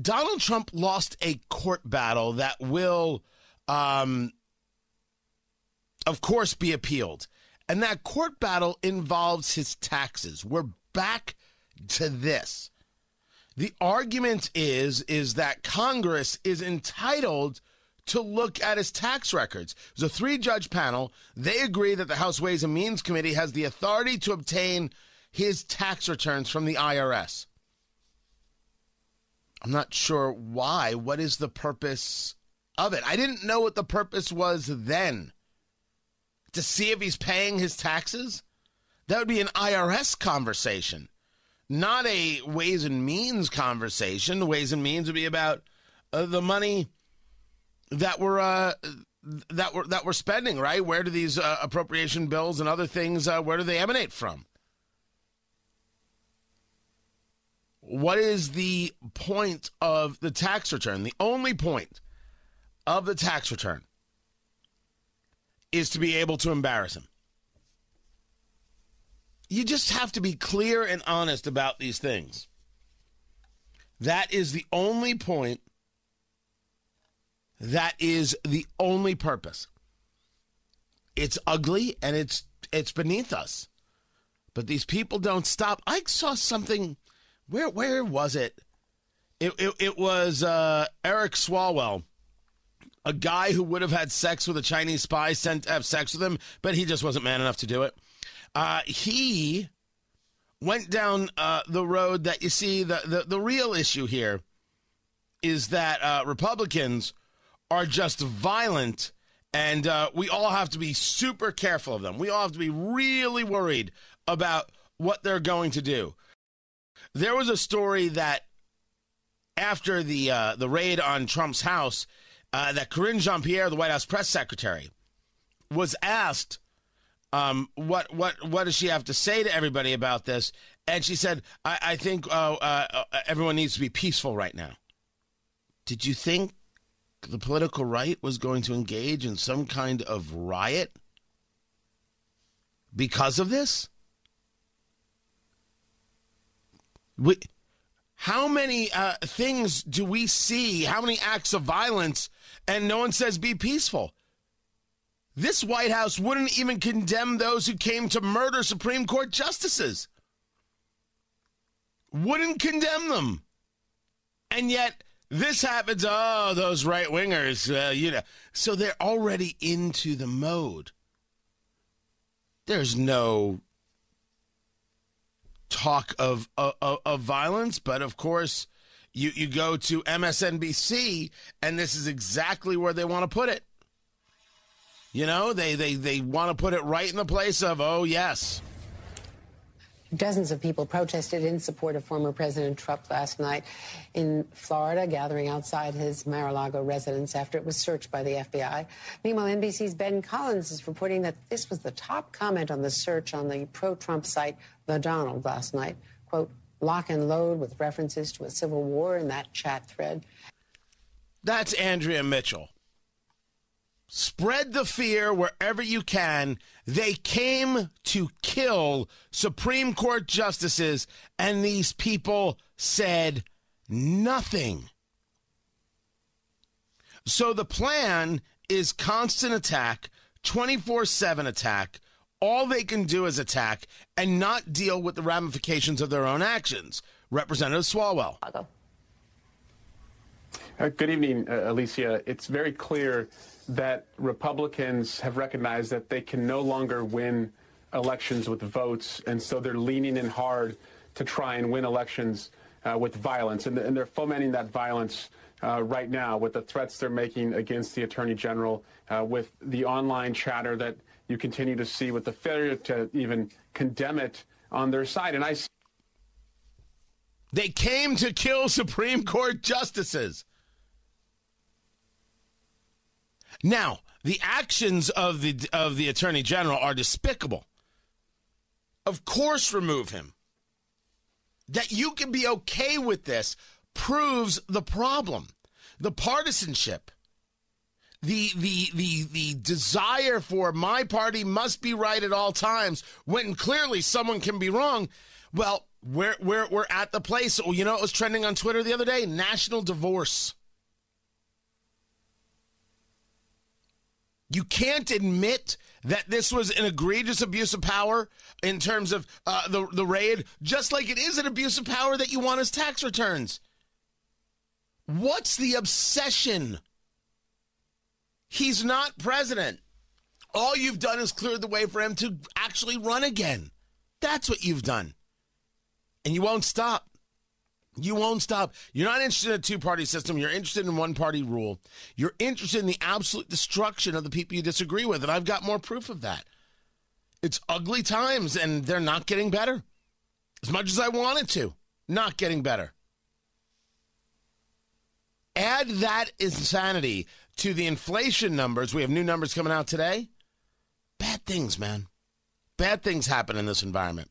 Donald Trump lost a court battle that will, um, of course, be appealed. And that court battle involves his taxes. We're back to this. The argument is is that Congress is entitled to look at his tax records. A three judge panel. They agree that the House Ways and Means Committee has the authority to obtain his tax returns from the IRS. I'm not sure why. What is the purpose of it? I didn't know what the purpose was then. To see if he's paying his taxes? That would be an IRS conversation, not a Ways and Means conversation. The Ways and Means would be about uh, the money that we're uh, that we're that we're spending. Right? Where do these uh, appropriation bills and other things? Uh, where do they emanate from? What is the point of the tax return? The only point of the tax return is to be able to embarrass him. You just have to be clear and honest about these things. That is the only point. That is the only purpose. It's ugly and it's it's beneath us. But these people don't stop. I saw something where where was it? It it, it was uh, Eric Swalwell, a guy who would have had sex with a Chinese spy, sent to have sex with him, but he just wasn't man enough to do it. Uh, he went down uh, the road that you see the, the the real issue here is that uh, Republicans are just violent, and uh, we all have to be super careful of them. We all have to be really worried about what they're going to do. There was a story that after the uh, the raid on Trump's house, uh, that Karine Jean Pierre, the White House press secretary, was asked, um, "What what what does she have to say to everybody about this?" And she said, "I, I think uh, uh, everyone needs to be peaceful right now." Did you think the political right was going to engage in some kind of riot because of this? We, how many uh, things do we see? How many acts of violence? And no one says be peaceful. This White House wouldn't even condemn those who came to murder Supreme Court justices. Wouldn't condemn them. And yet, this happens. Oh, those right wingers, uh, you know. So they're already into the mode. There's no talk of, of, of violence, but of course, you, you go to MSNBC, and this is exactly where they want to put it. You know, they, they, they want to put it right in the place of, oh, yes. Dozens of people protested in support of former President Trump last night in Florida, gathering outside his Mar-a-Lago residence after it was searched by the FBI. Meanwhile, NBC's Ben Collins is reporting that this was the top comment on the search on the pro-Trump site The Donald last night. Quote, lock and load with references to a civil war in that chat thread. That's Andrea Mitchell. Spread the fear wherever you can. They came to kill Supreme Court justices, and these people said nothing. So the plan is constant attack, 24 7 attack. All they can do is attack and not deal with the ramifications of their own actions. Representative Swalwell. Uh, good evening, uh, Alicia. It's very clear that Republicans have recognized that they can no longer win elections with votes, and so they're leaning in hard to try and win elections uh, with violence. And, and, they're fomenting that violence uh, right now with the threats they're making against the Attorney General, uh, with the online chatter that you continue to see, with the failure to even condemn it on their side. And I. They came to kill Supreme Court justices. Now, the actions of the of the attorney general are despicable. Of course, remove him. That you can be okay with this proves the problem, the partisanship, the the the the desire for my party must be right at all times when clearly someone can be wrong. Well, We're, we're, we're at the place. You know what was trending on Twitter the other day? National divorce. You can't admit that this was an egregious abuse of power in terms of uh, the, the raid, just like it is an abuse of power that you want his tax returns. What's the obsession? He's not president. All you've done is cleared the way for him to actually run again. That's what you've done. And you won't stop. You won't stop. You're not interested in a two party system. You're interested in one party rule. You're interested in the absolute destruction of the people you disagree with. And I've got more proof of that. It's ugly times, and they're not getting better. As much as I wanted to, not getting better. Add that insanity to the inflation numbers. We have new numbers coming out today. Bad things, man. Bad things happen in this environment.